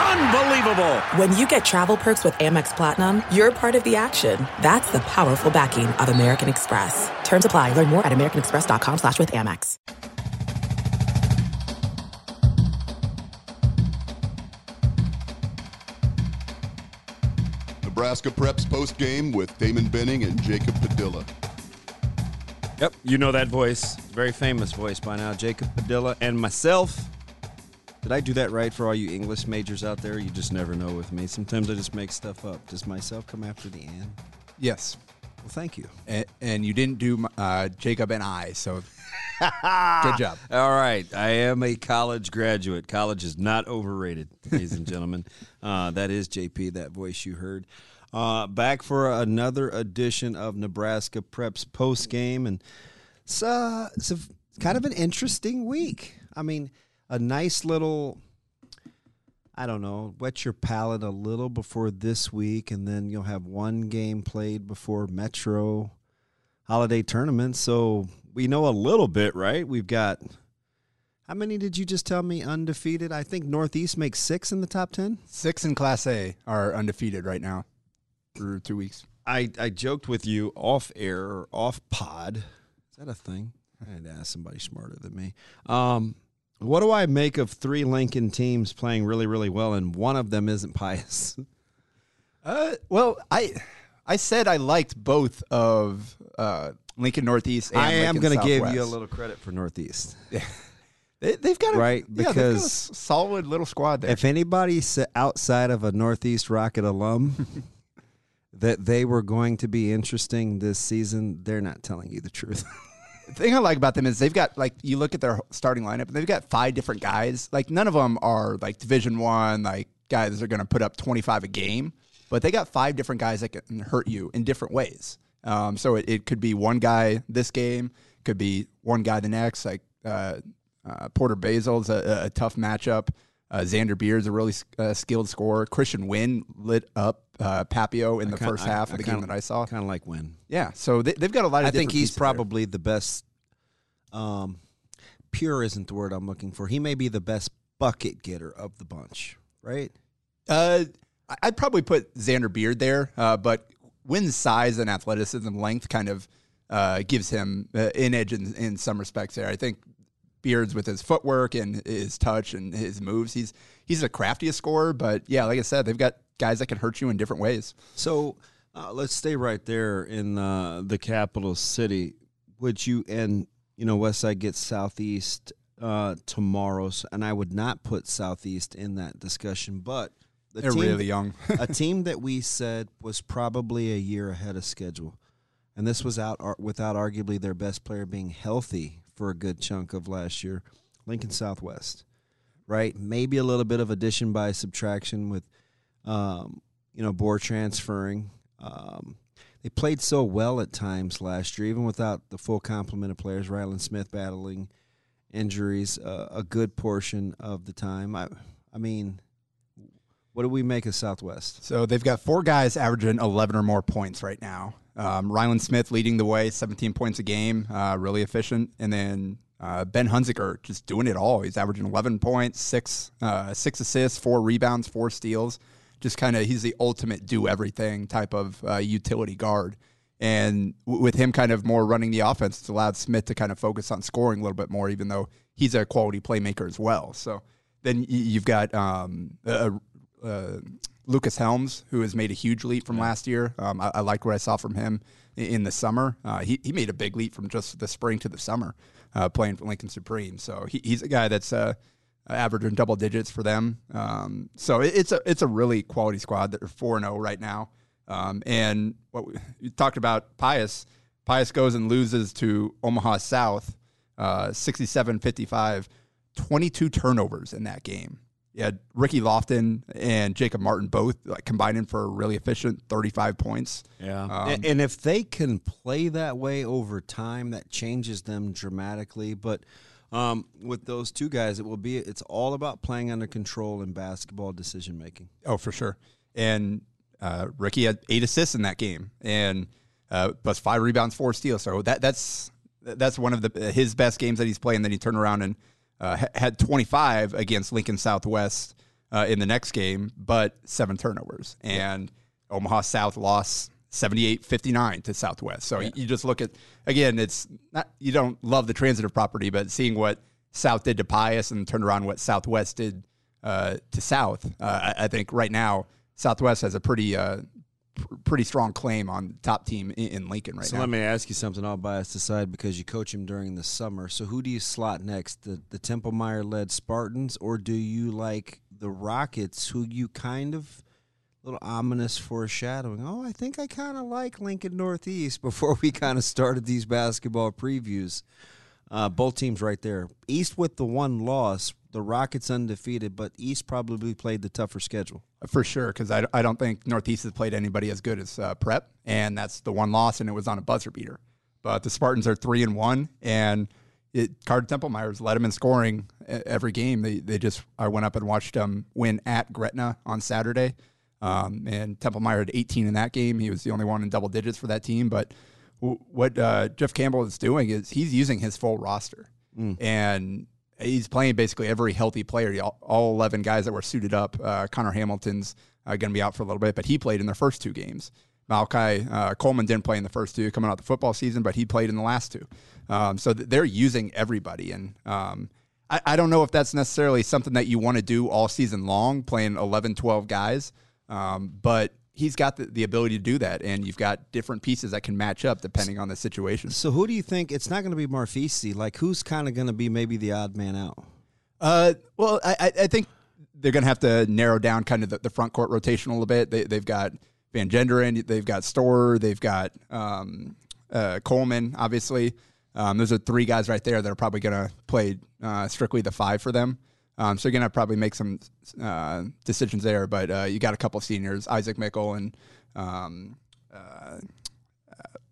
Unbelievable! When you get travel perks with Amex Platinum, you're part of the action. That's the powerful backing of American Express. Terms apply. Learn more at americanexpress.com slash with Amex. Nebraska Preps post game with Damon Benning and Jacob Padilla. Yep, you know that voice. Very famous voice by now. Jacob Padilla and myself. Did I do that right for all you English majors out there? You just never know with me. Sometimes I just make stuff up. Does myself come after the and? Yes. Well, thank you. And, and you didn't do uh, Jacob and I, so good job. All right. I am a college graduate. College is not overrated, ladies and gentlemen. Uh, that is JP, that voice you heard. Uh, back for another edition of Nebraska Preps post game. And it's, uh, it's a, kind of an interesting week. I mean, a nice little I don't know, wet your palate a little before this week, and then you'll have one game played before Metro holiday tournament. So we know a little bit, right? We've got how many did you just tell me undefeated? I think Northeast makes six in the top ten. Six in Class A are undefeated right now through two weeks. I, I joked with you off air or off pod. Is that a thing? I had to ask somebody smarter than me. Um, what do I make of three Lincoln teams playing really, really well, and one of them isn't Pius? Uh, well, I I said I liked both of uh, Lincoln Northeast. and I am going to give you a little credit for Northeast. They, have got a, Right, yeah, they've got a because solid little squad there. If anybody outside of a Northeast Rocket alum that they were going to be interesting this season, they're not telling you the truth. thing I like about them is they've got like you look at their starting lineup and they've got five different guys. Like none of them are like Division One, like guys that are going to put up twenty five a game, but they got five different guys that can hurt you in different ways. Um, so it, it could be one guy this game, could be one guy the next. Like uh, uh, Porter Basil's a, a tough matchup. Uh, Xander Beard's a really uh, skilled scorer. Christian Wynn lit up uh, Papio in the first half of the game that I saw. Kind of like when. Yeah, so they, they've got a lot of. I think he's pieces there. probably the best. Um, pure isn't the word I'm looking for. He may be the best bucket getter of the bunch, right? Uh, I- I'd probably put Xander Beard there, uh, but Wynn's size and athleticism, length, kind of uh, gives him uh, an edge in, in some respects. There, I think Beard's with his footwork and his touch and his moves. He's he's the craftiest scorer, but yeah, like I said, they've got guys that can hurt you in different ways. So uh, let's stay right there in uh, the capital city. Would you and you know Westside gets Southeast uh, tomorrow, s- and I would not put Southeast in that discussion, but the They're team- really young. a team that we said was probably a year ahead of schedule, and this was out ar- without arguably their best player being healthy for a good chunk of last year. Lincoln Southwest, right? Maybe a little bit of addition by subtraction with, um, you know, Bohr transferring. Um, they played so well at times last year, even without the full complement of players. Ryland Smith battling injuries uh, a good portion of the time. I, I mean, what do we make of Southwest? So they've got four guys averaging 11 or more points right now. Um, Ryland Smith leading the way, 17 points a game, uh, really efficient. And then uh, Ben Hunziker just doing it all. He's averaging 11 points, six uh, six assists, four rebounds, four steals. Just kind of, he's the ultimate do everything type of uh, utility guard. And w- with him kind of more running the offense, it's allowed Smith to kind of focus on scoring a little bit more, even though he's a quality playmaker as well. So then y- you've got um, a, uh, Lucas Helms, who has made a huge leap from last year. Um, I, I like what I saw from him i- in the summer. Uh, he, he made a big leap from just the spring to the summer uh, playing for Lincoln Supreme. So he, he's a guy that's uh, averaging double digits for them. Um, so it, it's a it's a really quality squad. that are 4 0 right now. Um, and what we, you talked about Pius. Pius goes and loses to Omaha South, uh, 67-55, 22 turnovers in that game. You had Ricky Lofton and Jacob Martin both like combining for a really efficient 35 points. Yeah. Um, and, and if they can play that way over time, that changes them dramatically. But Um, with those two guys, it will be. It's all about playing under control in basketball decision making. Oh, for sure. And uh, Ricky had eight assists in that game, and uh, plus five rebounds, four steals. So that that's that's one of the his best games that he's played. And then he turned around and uh, had 25 against Lincoln Southwest uh, in the next game, but seven turnovers. And Omaha South lost 78-59 to Southwest. So yeah. you just look at again, it's not you don't love the transitive property, but seeing what South did to Pius and turned around what Southwest did uh, to South, uh, I, I, think right now Southwest has a pretty pretty strong claim on top team in, in Lincoln right so now. So let me ask you something. I'll bias aside because you coach him during the summer. So who do you slot next? The the Temple Meyer led Spartans, or do you like the Rockets, who you kind of little ominous foreshadowing. Oh, I think I kind of like Lincoln Northeast before we kind of started these basketball previews. Uh, both teams right there. East with the one loss, the Rockets undefeated, but East probably played the tougher schedule. For sure, because I, I don't think Northeast has played anybody as good as uh, Prep, and that's the one loss, and it was on a buzzer beater. But the Spartans are three and one, and it, Card Temple Myers led them in scoring every game. They they just I went up and watched them win at Gretna on Saturday, um, and Temple Meyer had 18 in that game. He was the only one in double digits for that team. But what uh, Jeff Campbell is doing is he's using his full roster, mm. and he's playing basically every healthy player. All, all 11 guys that were suited up. Uh, Connor Hamilton's uh, going to be out for a little bit, but he played in their first two games. Malachi uh, Coleman didn't play in the first two coming out the football season, but he played in the last two. Um, so th- they're using everybody, and um, I, I, don't know if that's necessarily something that you want to do all season long, playing 11, 12 guys. Um, but he's got the, the ability to do that, and you've got different pieces that can match up depending on the situation. So, who do you think? It's not going to be Marfisi. Like, who's kind of going to be maybe the odd man out? Uh, well, I, I think they're going to have to narrow down kind of the, the, front court rotation a little bit. They, have got Van Genderen, they've got Storer, they've got um, uh, Coleman, obviously. Um, those are three guys right there that are probably going to play uh, strictly the five for them. Um, so you're gonna probably make some uh, decisions there, but uh, you got a couple of seniors, Isaac Mickle and um, uh,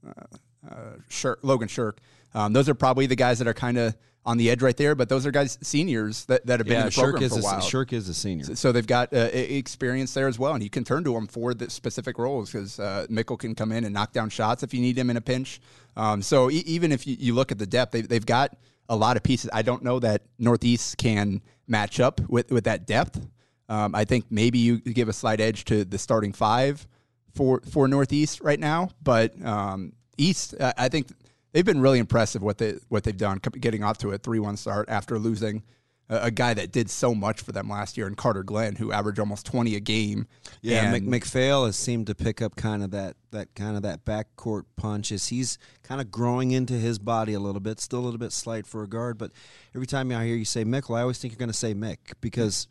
uh, uh Logan Shirk. Um, those are probably the guys that are kind of on the edge right there, but those are guys seniors that, that have been yeah, in the program Shirk for a while. Shirk is a senior, so, so they've got uh, experience there as well, and you can turn to them for the specific roles because uh, Mickle can come in and knock down shots if you need him in a pinch. Um, so e- even if you, you, look at the depth, they, they've got a lot of pieces. I don't know that Northeast can match up with, with that depth. Um, I think maybe you give a slight edge to the starting five for for Northeast right now, but um, East, I think they've been really impressive what they what they've done, getting off to a three one start after losing a, guy that did so much for them last year and Carter Glenn, who averaged almost twenty a game. Yeah, and McPhail has seemed to pick up kind of that that kind of that backcourt punch as he's kind of growing into his body a little bit. Still a little bit slight for a guard, but every time I hear you say Mickle, I always think you're going to say Mick because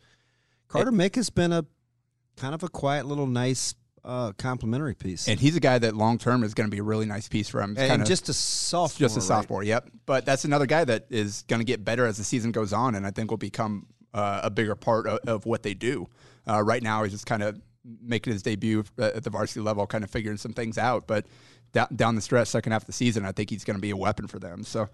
Carter it, Mick has been a kind of a quiet little nice uh, complimentary piece. And he's a guy that long term is going to be a really nice piece for him. and kinda, just a sophomore. Just a sophomore, right? yep. But that's another guy that is going to get better as the season goes on, and I think will become uh, a bigger part of, of what they do. Uh, right now, he's just kind of making his debut at the varsity level, kind of figuring some things out. But down, down the stretch, second half of the season, I think he's going to be a weapon for them. So.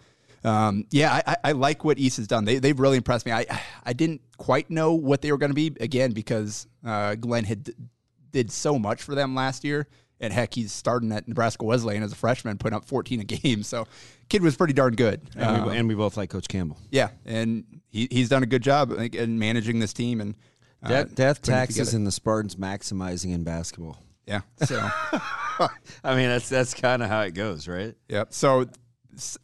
Um, yeah, I, I, like what East has done. They, they've really impressed me. I I didn't quite know what they were going to be again because uh, Glenn had did so much for them last year. And heck, he's starting at Nebraska Wesleyan as a freshman, putting up 14 a game. So, kid was pretty darn good. And, um, we, and we, both like Coach Campbell. Yeah, and he, he's done a good job in managing this team and uh, death, death taxes and the Spartans maximizing in basketball. Yeah, so I mean that's that's kind of how it goes, right? Yep. So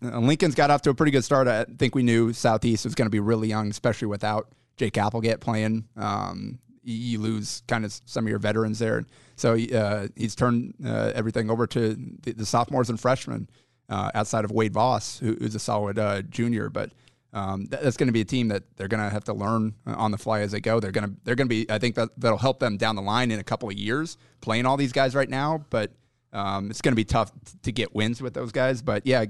Lincoln's got off to a pretty good start. I think we knew Southeast was going to be really young, especially without Jake Applegate playing. Um, you lose kind of some of your veterans there. So uh, he's turned uh, everything over to the, the sophomores and freshmen uh, outside of Wade Voss, who, who's a solid uh, junior. But um, that, that's going to be a team that they're going to have to learn on the fly as they go. They're going to they're going to be. I think that that'll help them down the line in a couple of years playing all these guys right now. But um, it's going to be tough to get wins with those guys. But yeah,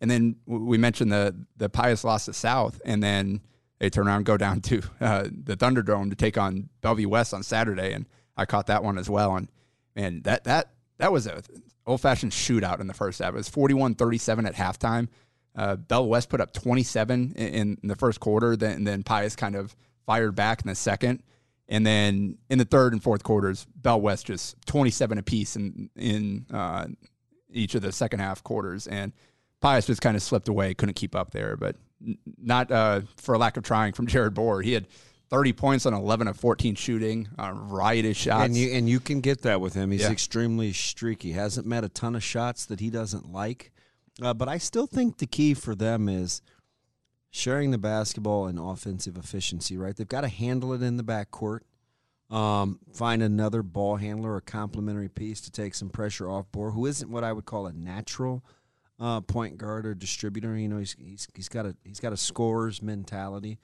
and then we mentioned the the Pius loss to South, and then they turn around and go down to uh, the Thunderdome to take on Bellevue West on Saturday, and I caught that one as well. And man, that that that was a old fashioned shootout in the first half. It was 41-37 at halftime. Uh, Bell West put up 27 in, in the first quarter, then then Pius kind of fired back in the second, and then in the third and fourth quarters, Bell West just 27 apiece in in uh, each of the second half quarters, and Pius just kind of slipped away, couldn't keep up there, but not uh, for lack of trying from Jared Bohr. He had 30 points on 11 of 14 shooting, uh, riotous shots. And you and you can get that with him. He's Yeah. extremely streaky. Hasn't met a ton of shots that he doesn't like. Uh, but I still think the key for them is sharing the basketball and offensive efficiency. Right? They've got to handle it in the backcourt. Um, find another ball handler or complementary piece to take some pressure off Bohr, who isn't what I would call a natural uh, point guard or distributor. You know, he's, he's he's got a he's got a scorer's mentality.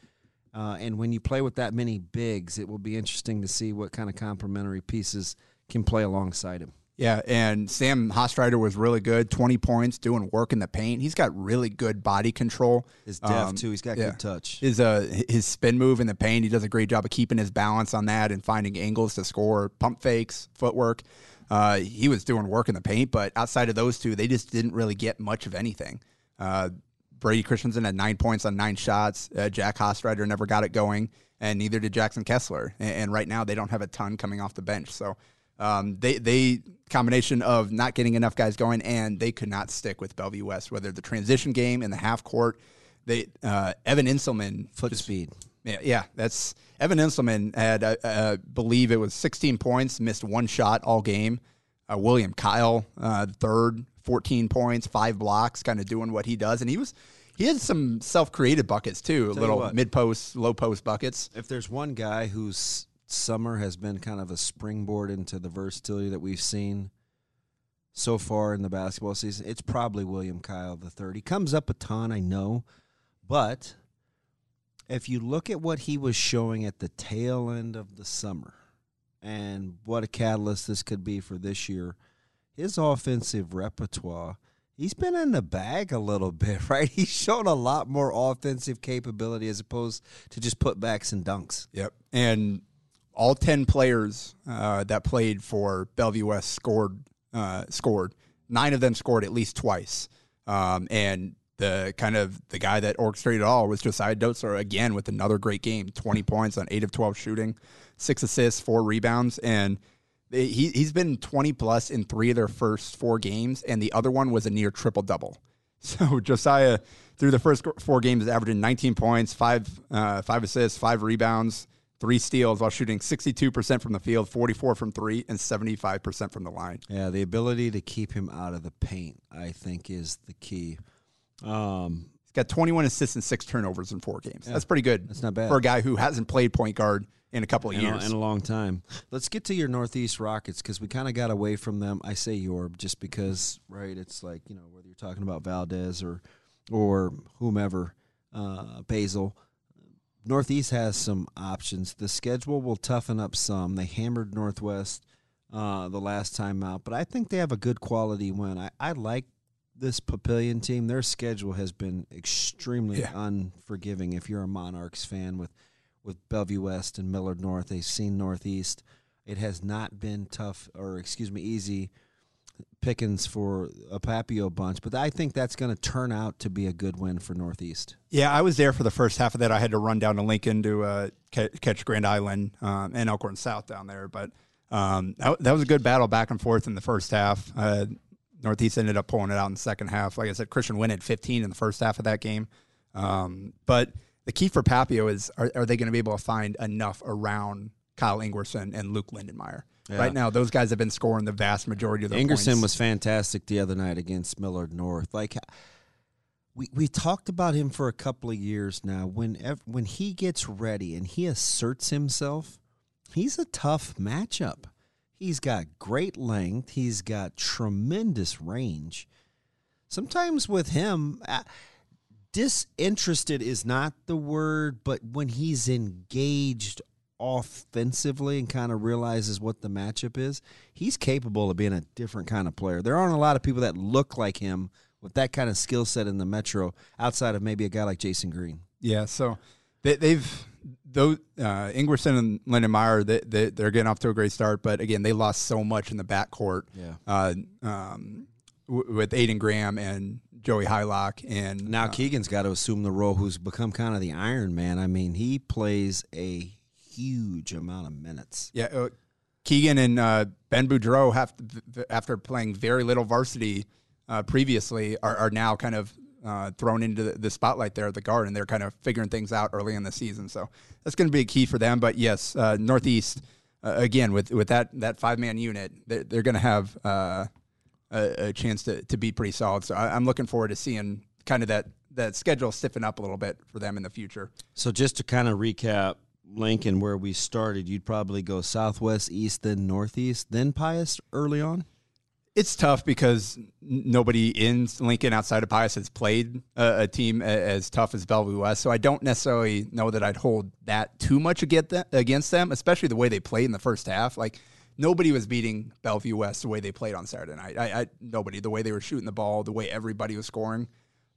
Uh, and when you play with that many bigs, it will be interesting to see what kind of complementary pieces can play alongside him. Yeah, and Sam Hostreiter was really good, 20 points, doing work in the paint. He's got really good body control. His depth too. He's got Um, yeah. good touch. His uh his spin move in the paint, he does a great job of keeping his balance on that and finding angles to score, pump fakes, footwork. Uh, he was doing work in the paint, but outside of those two, they just didn't really get much of anything. Uh, Brady Christensen had nine points on nine shots. Uh, Jack Hostreiter never got it going, and neither did Jackson Kessler. And, and right now, they don't have a ton coming off the bench. So um, they they combination of not getting enough guys going, and they could not stick with Bellevue West. Whether the transition game in the half court, they uh, Evan Inselman Foot speed. Yeah, yeah, that's Evan Inselman had, uh, uh, believe it was 16 points, missed one shot all game. Uh, William Kyle, uh, third, 14 points, five blocks, kind of doing what he does, and he was he had some self-created buckets too, you little mid-post, low-post buckets. If there's one guy whose summer has been kind of a springboard into the versatility that we've seen so far in the basketball season, it's probably William Kyle the third. He comes up a ton, I know, but if you look at what he was showing at the tail end of the summer and what a catalyst this could be for this year, his offensive repertoire, he's been in the bag a little bit, right? He's shown a lot more offensive capability as opposed to just putbacks and dunks. Yep, and all 10 players uh, that played for Bellevue West scored uh, scored. Nine of them scored at least twice, um, and the kind of the guy that orchestrated all was Josiah Dotzler again with another great game, 20 points on eight of 12 shooting, six assists, four rebounds, and he he's been 20 plus in three of their first four games, and the other one was a near triple double. So Josiah through the first four games is averaging 19 points, five uh, five assists, five rebounds, three steals while shooting 62% from the field, 44 from three, and 75% from the line. Yeah, the ability to keep him out of the paint, I think, is the key. Um, He's got 21 assists and six turnovers in four games. That's pretty good. That's not bad. for a guy who hasn't played point guard in a couple of in, a, years. in a long time. Let's get to your Northeast Rockets because we kind of got away from them. I say your just because, right? It's like you know whether you're talking about Valdez or or whomever, uh, Basil. Northeast has some options. The schedule will toughen up some. They hammered Northwest uh, the last time out, but I think they have a good quality win. I, I like this Papillion team. Their schedule has been extremely Yeah. unforgiving. If you're a Monarchs fan with with Bellevue West and Millard North, they've seen Northeast. It has not been tough, or excuse me, easy pickings for a Papio bunch, but I think that's going to turn out to be a good win for Northeast. Yeah, I was there for the first half of that. I had to run down to Lincoln to uh, catch Grand Island um, and Elkhorn South down there. But um, that, that was a good battle back and forth in the first half. Uh, Northeast ended up pulling it out in the second half. Like I said, Christian Wynn at 15 in the first half of that game. Um, but the key for Papio is are, are they going to be able to find enough around Kyle Ingerson and Luke Lindenmeyer? Yeah. Right now, those guys have been scoring the vast majority of their Ingerson points. was fantastic the other night against Millard North. Like we we talked about him for a couple of years now. When when he gets ready and he asserts himself, he's a tough matchup. He's got great length. He's got tremendous range. Sometimes with him, uh, disinterested is not the word, but when he's engaged offensively and kind of realizes what the matchup is, he's capable of being a different kind of player. There aren't a lot of people that look like him with that kind of skill set in the Metro outside of maybe a guy like Jasen Green. Yeah, so they, they've those uh, Ingerson and Lindenmeyer they, they they're getting off to a great start, but again they lost so much in the backcourt. Yeah. Uh, um, w- with Aiden Graham and Joey Hylock and Now uh, Keegan's got to assume the role who's become kind of the Iron Man. I mean, he plays a huge amount of minutes. Yeah, uh, Keegan and uh, Ben Boudreau have after playing very little varsity uh, previously are, are now kind of uh, thrown into the, the spotlight there at the guard, and they're kind of figuring things out early in the season. So that's going to be a key for them. But yes, uh, Northeast uh, again with with that that five man unit, they're, they're going to have uh, a, a chance to to be pretty solid. So I, I'm looking forward to seeing kind of that that schedule stiffen up a little bit for them in the future. So just to kind of recap, Lincoln, where we started, you'd probably go southwest, east, then northeast, then Pius early on. It's tough because nobody in Lincoln outside of Pius has played a, a team as tough as Bellevue West. So I don't necessarily know that I'd hold that too much against them, especially the way they played in the first half. Like nobody was beating Bellevue West the way they played on Saturday night. I, I nobody the way they were shooting the ball, the way everybody was scoring.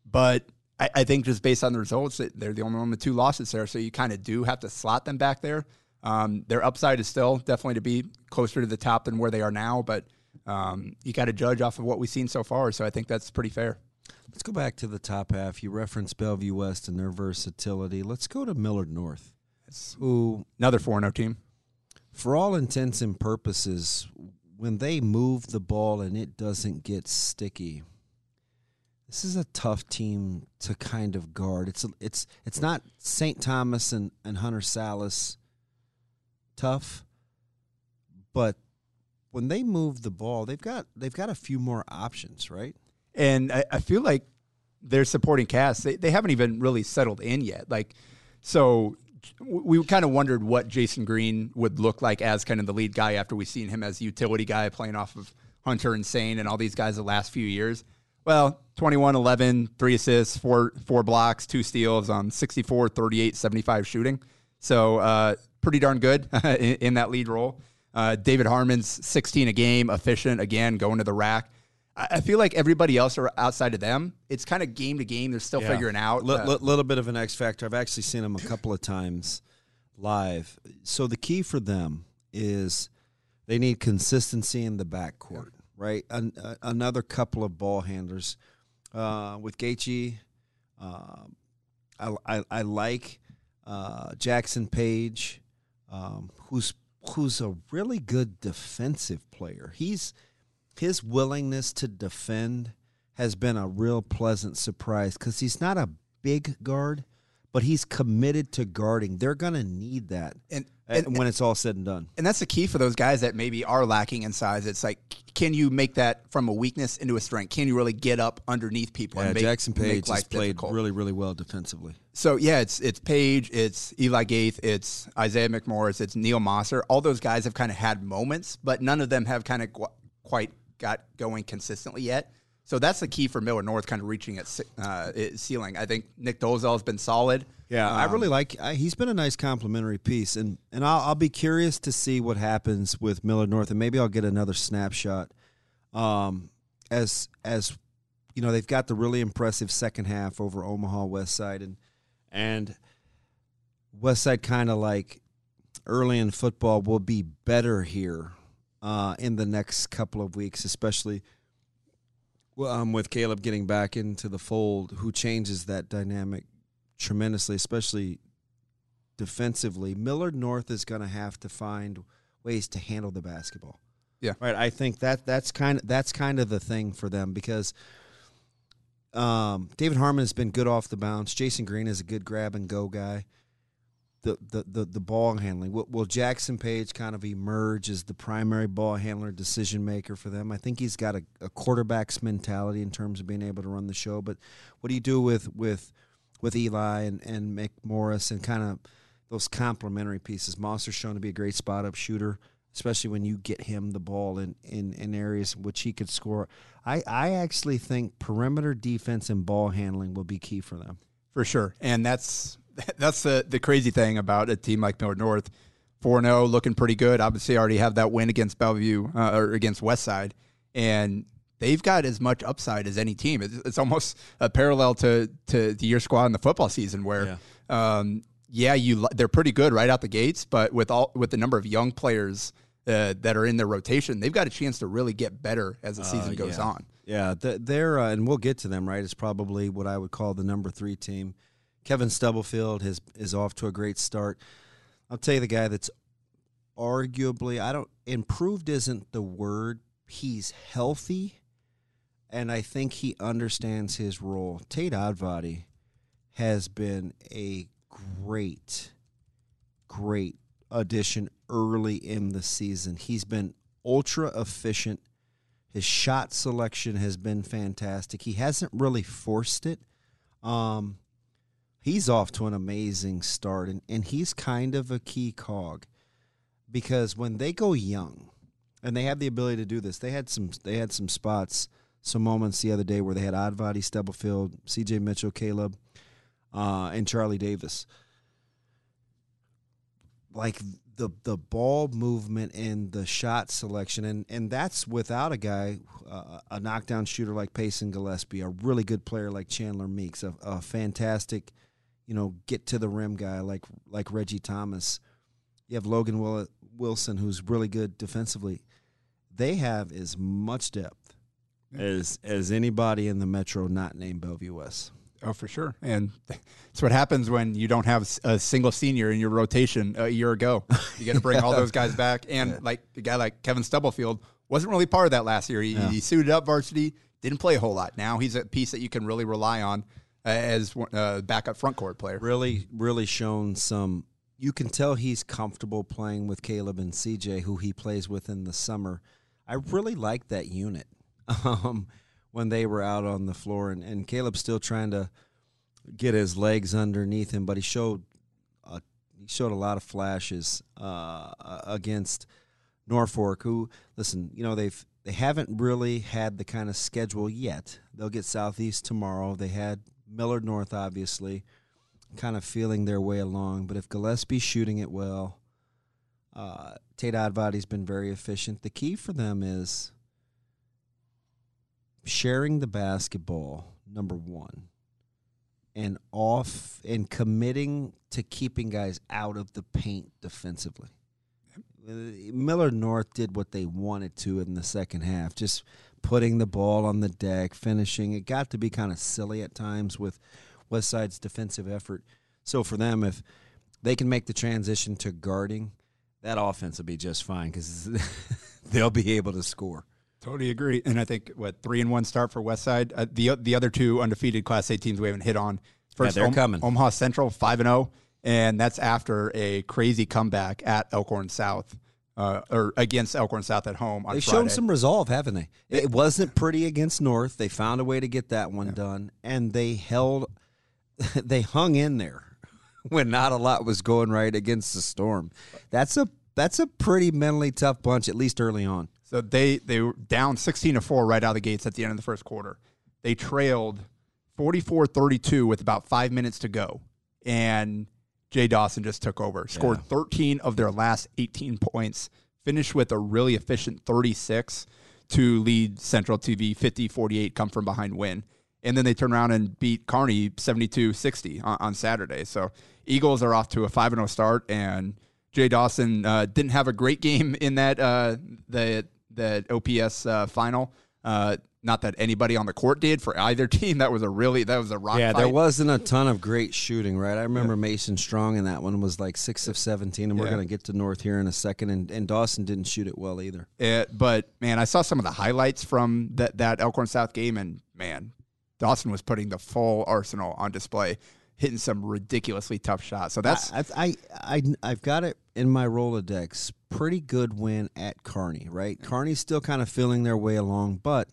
But I, I think just based on the results, they're the only one with two losses there. So you kind of do have to slot them back there. Um, their upside is still definitely to be closer to the top than where they are now, but um, you got to judge off of what we've seen so far. So I think that's pretty fair. Let's go back to the top half. You referenced Bellevue West and their versatility. Let's go to Millard North, who, Another 4 0 team. for all intents and purposes, when they move the ball and it doesn't get sticky, this is a tough team to kind of guard. It's it's it's not St. Thomas and, and Hunter Sallis tough, but when they move the ball, they've got they've got a few more options, right? And I, I feel like their supporting cast, they, they haven't even really settled in yet. Like, so we kind of wondered what Jasen Green would look like as kind of the lead guy after we've seen him as a utility guy playing off of Hunter and Saint and all these guys the last few years. Well, 21, 11, three assists, four, four blocks, two steals on 64, 38, 75 shooting. So uh, pretty darn good in, in that lead role. Uh, David Harmon's 16 a game, efficient, again, going to the rack. I I feel like everybody else are outside of them. It's kind of game to game. They're still figuring out. A uh, little bit of an X factor. I've actually seen them a couple of times live. So the key for them is they need consistency in the backcourt, right? An, uh, another couple of ball handlers uh, with Gaethje. Uh, I, I, I like uh, Jackson Page, um, who's who's a really good defensive player. He's his willingness to defend has been a real pleasant surprise because he's not a big guard, but he's committed to guarding. They're going to need that And- and- when it's all said and done. and that's the key for those guys that maybe are lacking in size. It's like, can you make that from a weakness into a strength? Can you really get up underneath people? Yeah, and make, Jackson Page has played difficult? really, really well defensively. So yeah, it's it's Page, it's Eli Gaith, it's Isaiah McMorris, it's Neil Mosser. All those guys have kind of had moments, but none of them have kind of qu- quite got going consistently yet. So that's the key for Millard North, kind of reaching its uh, its ceiling. I think Nick Dozell has been solid. Yeah, I Um, really like. I, he's been a nice complimentary piece, and and I'll, I'll be curious to see what happens with Millard North, and maybe I'll get another snapshot. Um, as as you know, they've got the really impressive second half over Omaha West Side, and and West Side kind of like early in football will be better here uh, in the next couple of weeks, especially well, um, with Caleb getting back into the fold, who changes that dynamic tremendously, especially defensively. Millard North is going to have to find ways to handle the basketball. Yeah. right. I think that that's kind of that's kind of the thing for them because um, David Harmon has been good off the bounce. Jasen Green is a good grab and go guy. The the the, the ball handling. Will, will Jackson Page kind of emerge as the primary ball handler, decision maker for them? I think he's got a, a quarterback's mentality in terms of being able to run the show. But what do you do with with with Eli and and McMorris and kind of those complementary pieces? Monster's shown to be a great spot up shooter especially when you get him the ball in, in, in areas in which he could score. I, I actually think perimeter defense and ball handling will be key for them. for sure. And that's that's the the crazy thing about a team like Millard North, four 0 looking pretty good. Obviously, already have that win against Bellevue uh, or against Westside, and they've got as much upside as any team. It's, it's almost a parallel to to the year squad in the football season where. Um, yeah, you they're pretty good right out the gates, but with all with the number of young players uh, that are in their rotation, they've got a chance to really get better as the season goes Uh, yeah. on. Yeah, th- they're uh, and we'll get to them. Right, it's probably what I would call the number three team. Kevin Stubblefield has is off to a great start. I'll tell you the guy that's arguably I don't improved isn't the word. He's healthy, and I think he understands his role. Tate Advadi has been a great, great addition early in the season. He's been ultra efficient. His shot selection has been fantastic. He hasn't really forced it. Um, he's off to an amazing start, and, and he's kind of a key cog because when they go young, and they have the ability to do this, they had some they had some spots, some moments the other day where they had Advadi, Stubblefield, C.J. Mitchell, Caleb, uh, and Charlie Davis. Like the the ball movement and the shot selection, and and that's without a guy, uh, a knockdown shooter like Payson Gillespie, a really good player like Chandler Meeks, a, a fantastic, you know, get to the rim guy like like Reggie Thomas. You have Logan Wilson, who's really good defensively. They have as much depth as as anybody in the metro not named Bellevue West. Oh, for sure. And it's what happens when you don't have a single senior in your rotation a year ago. You got to bring all those guys back. And yeah. like a guy like Kevin Stubblefield wasn't really part of that last year. He, yeah. he, suited up varsity, didn't play a whole lot. Now he's a piece that you can really rely on uh, as a uh, backup front court player. Really, really shown some. You can tell he's comfortable playing with Caleb and CJ, who he plays with in the summer. I really like that unit. Um, when they were out on the floor, and, and Caleb's still trying to get his legs underneath him, but he showed a, he showed a lot of flashes uh, against Norfolk. Who listen, you know they've they haven't really had the kind of schedule yet. They'll get Southeast tomorrow. They had Millard North, obviously, kind of feeling their way along. But if Gillespie's shooting it well, uh, Tate Advadi's been very efficient. The key for them is sharing the basketball, number one, and off and committing to keeping guys out of the paint defensively. Millard North did what they wanted to in the second half, just putting the ball on the deck, finishing. It got to be kind of silly at times with Westside's defensive effort. So for them, if they can make the transition to guarding, that offense will be just fine because they'll be able to score. Totally agree, and I think what three and one start for Westside. Uh, the the other two undefeated Class A teams we haven't hit on. First, yeah, they're coming. Omaha Central five and zero, oh, and that's after a crazy comeback at Elkhorn South. Uh, or against Elkhorn South at home. They've Friday. shown some resolve, haven't they? It wasn't pretty against North. They found a way to get that one yeah. done, and they held, they hung in there when not a lot was going right against the Storm. That's a that's a pretty mentally tough bunch, at least early on. So they they were down 16 to 4 right out of the gates at the end of the first quarter. They trailed 44-32 with about 5 minutes to go. And Jay Dawson just took over. Scored yeah. 13 of their last 18 points. Finished with a really efficient 36 to lead Central TV 50-48 come from behind win. And then they turn around and beat Kearney 72-60 on, on Saturday. So Eagles are off to a 5 0 start and Jay Dawson uh, didn't have a great game in that uh, the the OPS uh, final. Uh, not that anybody on the court did for either team. That was a really that was a rock. Yeah, fight. there wasn't a ton of great shooting, right? I remember yeah. Mason Strong in that one was like six of seventeen, and yeah. we're going to get to North here in a second. And, and Dawson didn't shoot it well either. It, but man, I saw some of the highlights from that that Elkhorn South game, and man, Dawson was putting the full arsenal on display hitting some ridiculously tough shots. So that's I I, I I've got it in my Rolodex. Pretty good win at Kearney, right? Kearney's still kind of feeling their way along, but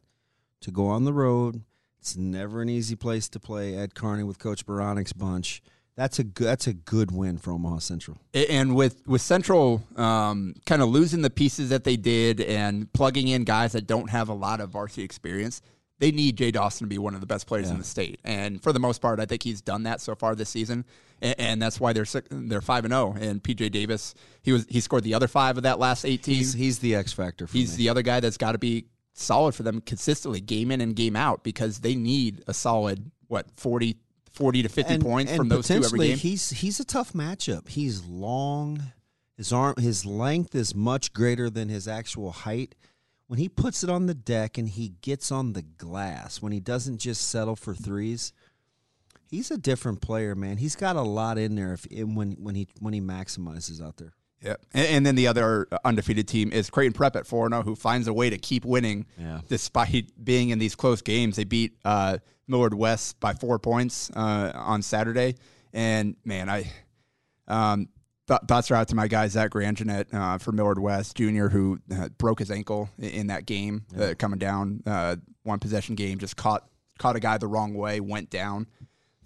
to go on the road, it's never an easy place to play at Kearney with Coach Baronic's bunch. That's a good. That's a good win for Omaha Central. And with with Central um, kind of losing the pieces that they did and plugging in guys that don't have a lot of varsity experience, they need Jay Dawson to be one of the best players yeah. in the state. And for the most part, I think he's done that so far this season. And, and that's why they're they're five and zero. Oh. And PJ Davis, he was he scored the other five of that last eighteen. He's, he's the X factor. he's me. the other guy that's got to be solid for them consistently, game in and game out, because they need a solid what 40, 40 to fifty and, points and from those two every game. He's he's a tough matchup. He's long. His arm, his length is much greater than his actual height when he puts it on the deck and he gets on the glass, when he doesn't just settle for threes, he's a different player, man. He's got a lot in there if when when he when he maximizes out there. Yeah, and, and, then the other undefeated team is Creighton Prep at four zero, oh, who finds a way to keep winning yeah. despite being in these close games. They beat uh, Millard West by four points uh, on Saturday, and man, I um, th- thoughts are out to my guy Zach Grangenet uh, for Millard West Jr., who uh, broke his ankle in, in that game yeah. Uh, coming down uh, one possession game, just caught caught a guy the wrong way, went down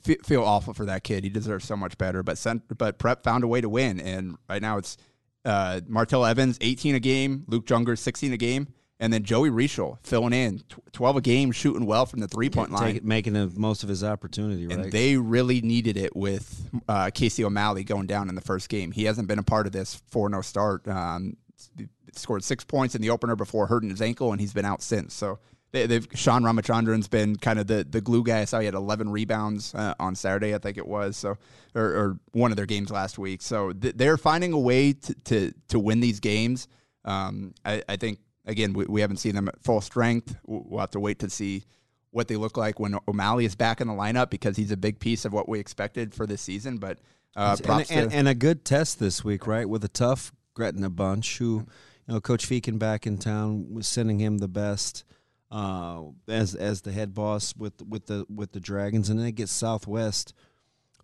feel awful for that kid. He deserves so much better. But sent, but Prep found a way to win, and right now it's uh, Martell Evans 18 a game, Luke Junger 16 a game, and then Joey Rischel filling in 12 a game, shooting well from the three point line, it, making the most of his opportunity. Right? And they really needed it with uh, Casey O'Malley going down in the first game. He hasn't been a part of this 4 0 start. Um, scored six points in the opener before hurting his ankle, and he's been out since. So they, have Sean Ramachandran's been kind of the, the glue guy. I saw he had 11 rebounds uh, on Saturday, I think it was, so or, or, one of their games last week. So th- they're finding a way to, to, to win these games. Um, I, I, think again we, we haven't seen them at full strength. We'll have to wait to see what they look like when O'Malley is back in the lineup because he's a big piece of what we expected for this season. But uh, and, and, and, a good test this week, right? With a tough Gretna bunch who, you know, Coach Feakin back in town was sending him the best uh, as as the head boss with with the with the Dragons, and then it gets Southwest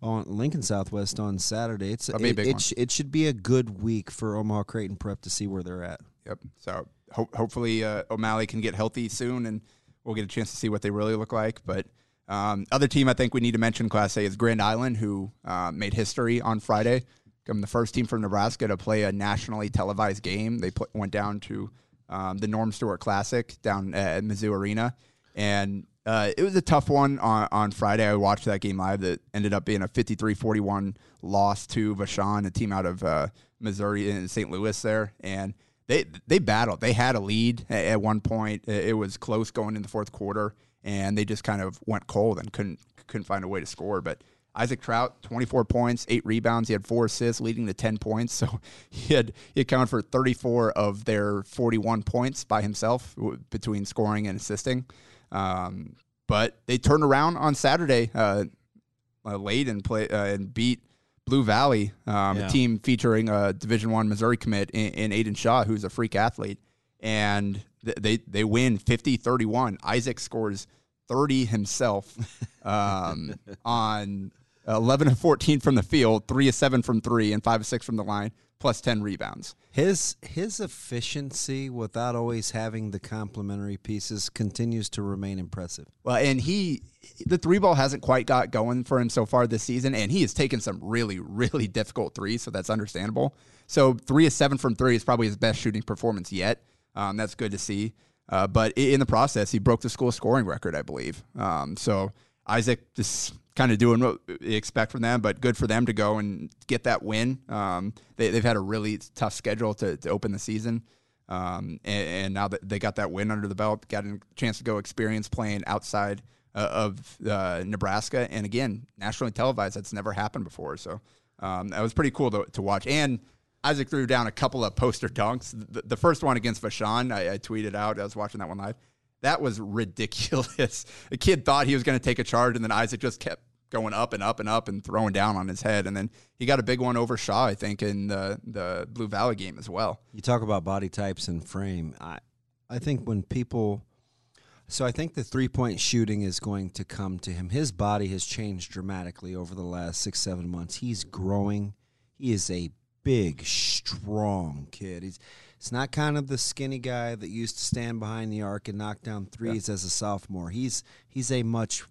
on Lincoln Southwest on Saturday. It's it, it, it, sh- it, should be a good week for Omaha Creighton Prep to see where they're at. Yep. So ho- hopefully uh, O'Malley can get healthy soon, and we'll get a chance to see what they really look like. But um, other team I think we need to mention Class A is Grand Island, who uh, made history on Friday. Become the first team from Nebraska to play a nationally televised game. They put, went down to um, the Norm Stewart Classic down at Mizzou Arena, and uh, it was a tough one on, on Friday. I watched that game live. That ended up being a 53-41 loss to Vashon, a team out of uh, Missouri in St. Louis there, and they they battled. They had a lead at, one point. It was close going in the fourth quarter, and they just kind of went cold and couldn't couldn't find a way to score. But Isaac Trout, 24 points, eight rebounds. He had four assists, leading to 10 points. So he had he accounted for 34 of their 41 points by himself between scoring and assisting. Um, but they turned around on Saturday uh, uh, late and play uh, and beat Blue Valley, um, yeah. a team featuring a Division One Missouri commit in, in Aiden Shaw, who's a freak athlete, and th- they they win 50-31. Isaac scores 30 himself um, on 11 of 14 from the field, 3 of 7 from 3 and 5 of 6 from the line, plus 10 rebounds. His his efficiency without always having the complementary pieces continues to remain impressive. Well, and he the three ball hasn't quite got going for him so far this season and he has taken some really really difficult threes, so that's understandable. So, 3 of 7 from 3 is probably his best shooting performance yet. Um, that's good to see. Uh, but in the process, he broke the school scoring record, I believe. Um, so Isaac just kind of doing what we expect from them, but good for them to go and get that win. Um, they, have had a really tough schedule to, to open the season. Um, and, and, now that they got that win under the belt, got a chance to go experience playing outside uh, of uh, Nebraska. And again, nationally televised, that's never happened before. So um, that was pretty cool to, to, watch. And Isaac threw down a couple of poster dunks. The, the first one against Vashon, I, I tweeted out, I was watching that one live that was ridiculous. The kid thought he was going to take a charge, and then Isaac just kept going up and up and up and throwing down on his head. And then he got a big one over Shaw, I think, in the the Blue Valley game as well. You talk about body types and frame. I I think when people so I think the three point shooting is going to come to him. His body has changed dramatically over the last six, seven months. He's growing. He is a big, strong kid. He's it's not kind of the skinny guy that used to stand behind the arc and knock down threes yeah. as a sophomore. He's he's a much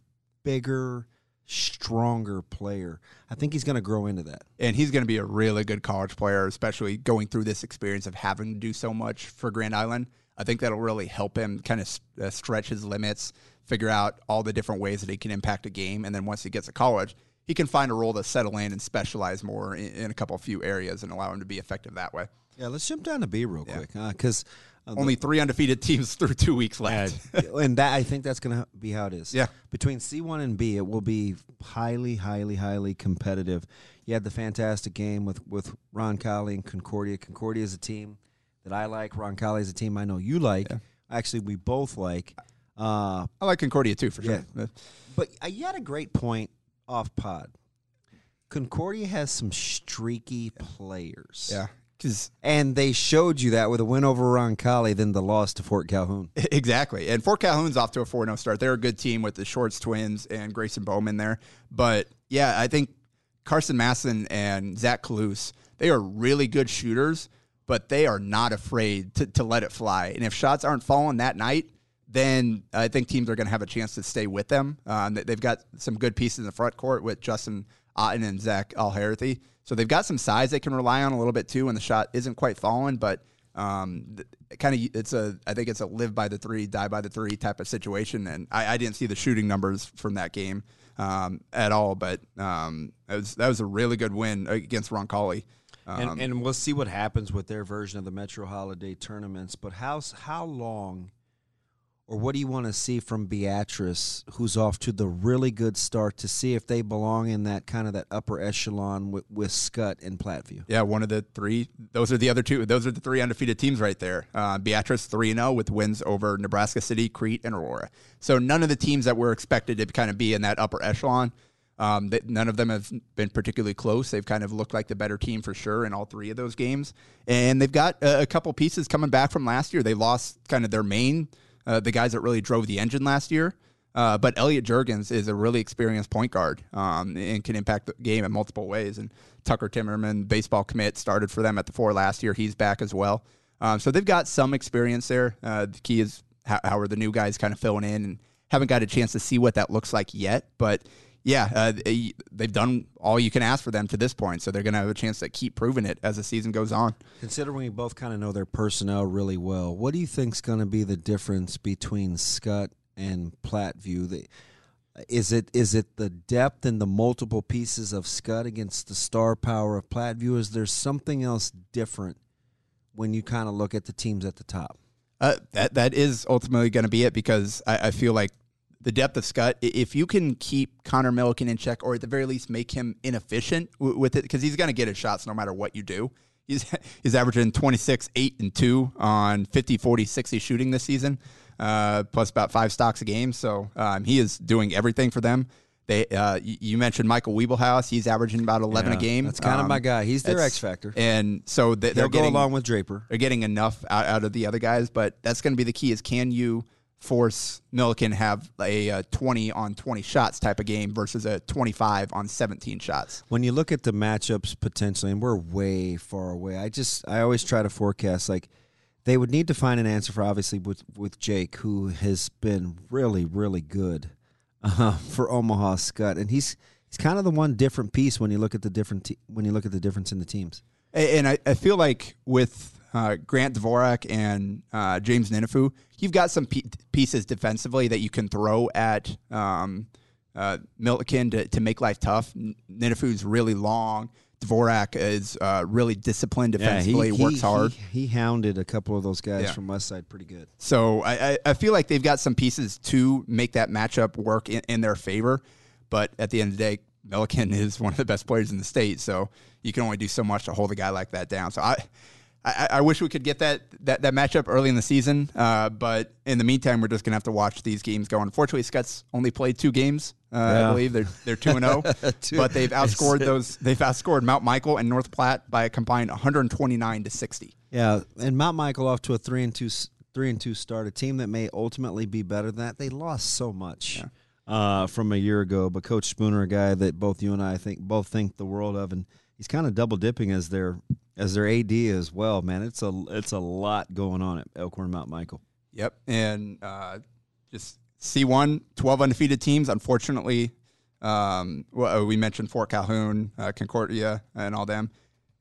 bigger, stronger player. I think he's going to grow into that. And he's going to be a really good college player, especially going through this experience of having to do so much for Grand Island. I think that'll really help him kind of uh, stretch his limits, figure out all the different ways that he can impact a game. And then once he gets to college, he can find a role to settle in and specialize more in, in a couple few areas and allow him to be effective that way. Yeah, let's jump down to B real quick because uh, only three undefeated teams through two weeks left, and that I think that's going to be how it is. Yeah, between C one and B, it will be highly, highly, highly competitive. You had the fantastic game with with Roncalli and Concordia. Concordia is a team that I like. Roncalli is a team I know you like. Yeah. actually we both like. Uh, I like Concordia too for sure. But uh, you had a great point off pod. Concordia has some streaky players. Yeah, because and they showed you that with a win over Roncalli, then the loss to Fort Calhoun. Exactly. And Fort Calhoun's off to a 4 0 start. They're a good team with the Shorts twins and Grayson Bowman there. But yeah, I think Carson Masson and Zach Kalous, they are really good shooters, but they are not afraid to, to let it fly. And if shots aren't falling that night, then I think teams are going to have a chance to stay with them. Um, they've got some good pieces in the front court with Justin Otten and Zach Alharathi. So they've got some size they can rely on a little bit too when the shot isn't quite falling, but um, kind of it's a I think it's a live by the three, die by the three type of situation. And I, I didn't see the shooting numbers from that game um, at all, but um, was, that was a really good win against Roncalli. Um, and, and we'll see what happens with their version of the Metro Holiday tournaments. But how how long or what do you want to see from Beatrice, who's off to the really good start, to see if they belong in that kind of that upper echelon with, with Skutt and Platteview? Yeah, one of the three. Those are the other two. Those are the three undefeated teams right there. Uh, Beatrice three zero oh with wins over Nebraska City, Crete, and Aurora. So none of the teams that were expected to kind of be in that upper echelon. Um, that none of them have been particularly close. They've kind of looked like the better team for sure in all three of those games, and they've got a, a couple pieces coming back from last year. They lost kind of their main uh, the guys that really drove the engine last year. Uh, but Elliot Jurgens is a really experienced point guard um, and can impact the game in multiple ways. And Tucker Timmerman, baseball commit, started for them at the four last year. He's back as well. Um, so they've got some experience there. Uh, the key is how, how, are the new guys kind of filling in and haven't got a chance to see what that looks like yet. But yeah, uh, they've done all you can ask for them to this point, so they're going to have a chance to keep proving it as the season goes on. Considering we both kind of know their personnel really well, what do you think is going to be the difference between Skutt and Platteview? Is it is it the depth and the multiple pieces of Skutt against the star power of Platteview? Is there something else different when you kind of look at the teams at the top? Uh, that that is ultimately going to be it because I, I feel like the depth of Skutt, If you can keep Connor Milliken in check, or at the very least make him inefficient w- with it, because he's going to get his shots no matter what you do. He's he's averaging 26, 8, and 2 on 50, 40, 60 shooting this season, uh, plus about five stocks a game. So um, he is doing everything for them. They, uh, you mentioned Michael Wiebelhaus. He's averaging about 11 yeah, a game. That's kind um, of my guy. He's their X factor. And so they, they'll go along with Draper. They're getting enough out, out of the other guys, but that's going to be the key is can you – force Milliken have a, a, 20 on 20 shots type of game versus a 25 on 17 shots. When you look at the matchups potentially, and we're way far away, I just I always try to forecast like they would need to find an answer for obviously with with Jake, who has been really really good uh, for Omaha Skutt, and he's he's kind of the one different piece when you look at the different te- when you look at the difference in the teams. And I, I feel like with uh, Grant Dvorak and uh, James Ninifu, you've got some p- pieces defensively that you can throw at um, uh, Milliken to, to make life tough. Ninifu's really long. Dvorak is uh, really disciplined defensively, yeah, he, works hard. He, he, hounded a couple of those guys yeah. from West Side pretty good. So I, I, I, feel like they've got some pieces to make that matchup work in, in, their favor. But at the end of the day, Milliken is one of the best players in the state. So you can only do so much to hold a guy like that down. So I I, I, wish we could get that that, that matchup early in the season, uh, but in the meantime, we're just gonna have to watch these games go. Unfortunately, Skutt's only played two games. Uh, yeah. I believe they're they're two and zero, oh, but they've outscored those. They've outscored Mount Michael and North Platte by a combined 129 to 60. Yeah, and Mount Michael off to a three and two three and two start. A team that may ultimately be better than that. They lost so much. Yeah. Uh, from a year ago, but Coach Spooner, a guy that both you and I think both think the world of, and he's kind of double dipping as their as their AD as well. Man, it's a it's a lot going on at Elkhorn Mount Michael. Yep, and uh, just C1, 12 undefeated teams. Unfortunately, um, uh, we mentioned Fort Calhoun, uh, Concordia, and all them.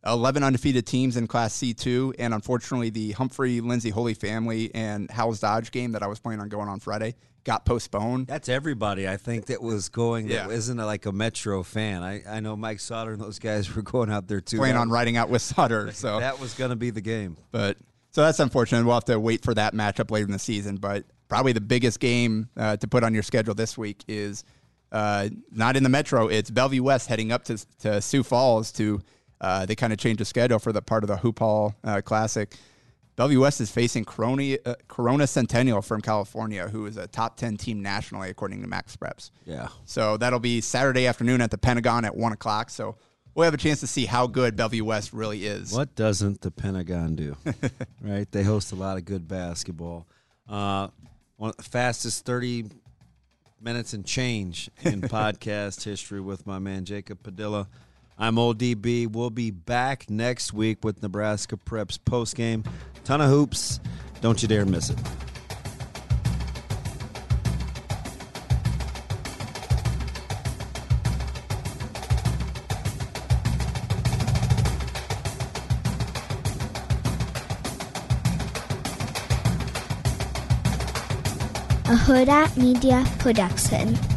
11 undefeated teams in Class C2, and unfortunately, the Humphrey Lindsay Holy Family and Howells Dodge game that I was planning on going on Friday got postponed. That's everybody, I think, that was going. That yeah. isn't like a Metro fan. I, I know Mike Sauter and those guys were going out there too. Playing on riding out with Sauter. So that was going to be the game. But so that's unfortunate. We'll have to wait for that matchup later in the season. But probably the biggest game uh, to put on your schedule this week is uh, not in the Metro. It's Bellevue West heading up to, to Sioux Falls to. Uh, they kind of changed the schedule for the part of the Hoop Hall uh, Classic Bellevue West is facing Corona, uh, Corona Centennial from California, who is a top 10 team nationally, according to Max Preps. Yeah. So that'll be Saturday afternoon at the Pentagon at 1 o'clock. So we'll have a chance to see how good Bellevue West really is. What doesn't the Pentagon do? right? They host a lot of good basketball. Uh, one of the fastest 30 minutes and change in podcast history with my man Jacob Padilla. I'm Old DB. We'll be back next week with Nebraska Preps post game. Ton of hoops. Don't you dare miss it. a Huda Media Production.